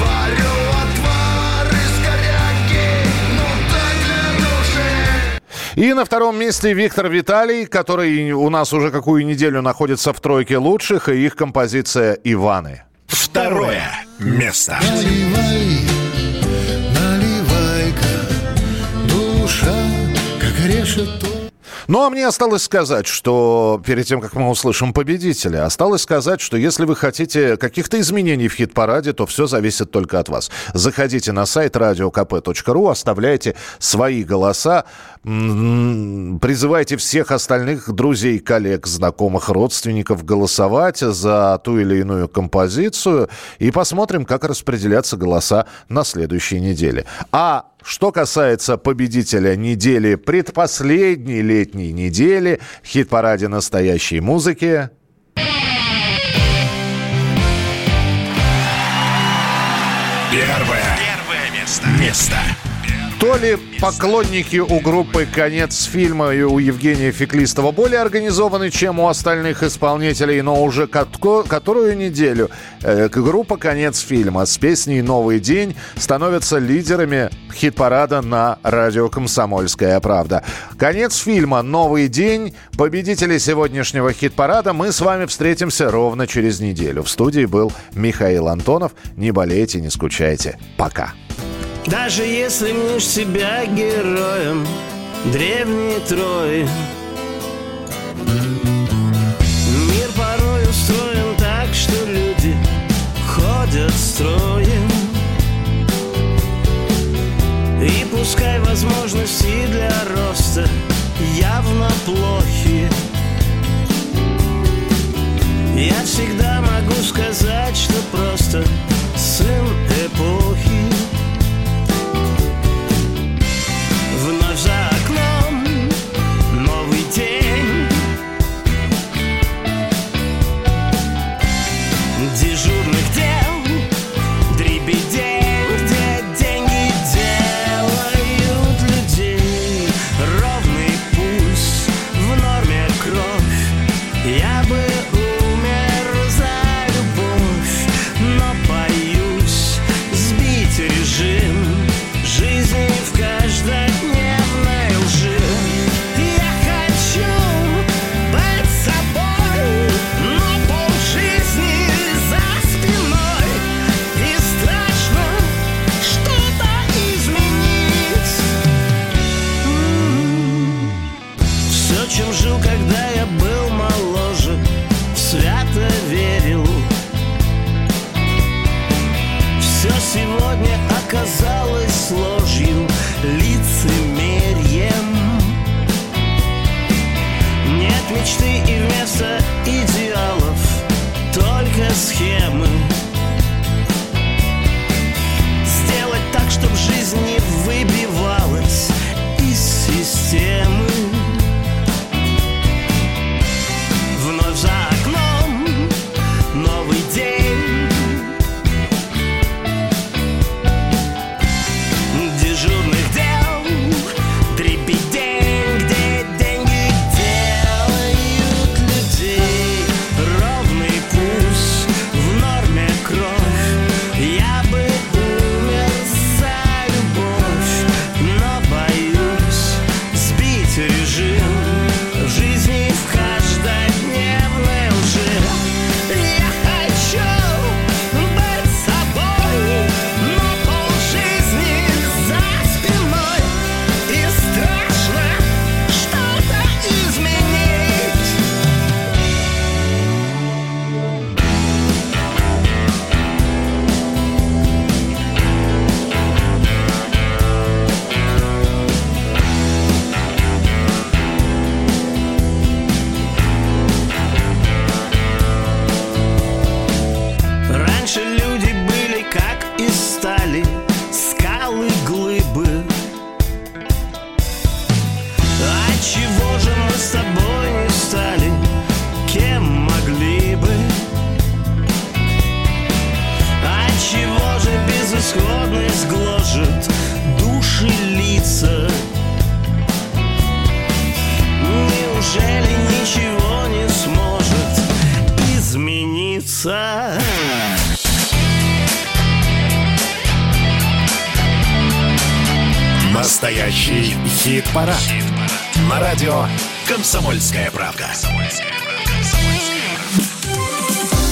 Варю отвар из коряги Ну так для души И на втором месте Виктор Виталий, который у нас уже какую неделю находится в тройке лучших, и их композиция «Иваны». Второе место. Наливай, наливай-ка, Ну, а мне осталось сказать, что перед тем, как мы услышим победителя, осталось сказать, что если вы хотите каких-то изменений в хит-параде, то все зависит только от вас. Заходите на сайт radiokp.ru, оставляйте свои голоса, призывайте всех остальных друзей, коллег, знакомых, родственников голосовать за ту или иную композицию и посмотрим, как распределяться голоса на следующей неделе. А что касается победителя недели, предпоследней летней недели, хит-параде настоящей музыки, Первое. Первое место. Место. То ли поклонники у группы «Конец фильма» и у Евгения Феклистова более организованы, чем у остальных исполнителей, но уже которую неделю э, группа «Конец фильма» с песней «Новый день» становятся лидерами хит-парада на радио «Комсомольская правда». Конец фильма «Новый день». Победители сегодняшнего хит-парада мы с вами встретимся ровно через неделю. В студии был Михаил Антонов. Не болейте, не скучайте. Пока. Даже если мнешь себя героем древней Трои Мир порой устроен так, что люди ходят строем. И пускай возможности для роста явно плохи. Я всегда могу сказать, что просто сын эпохи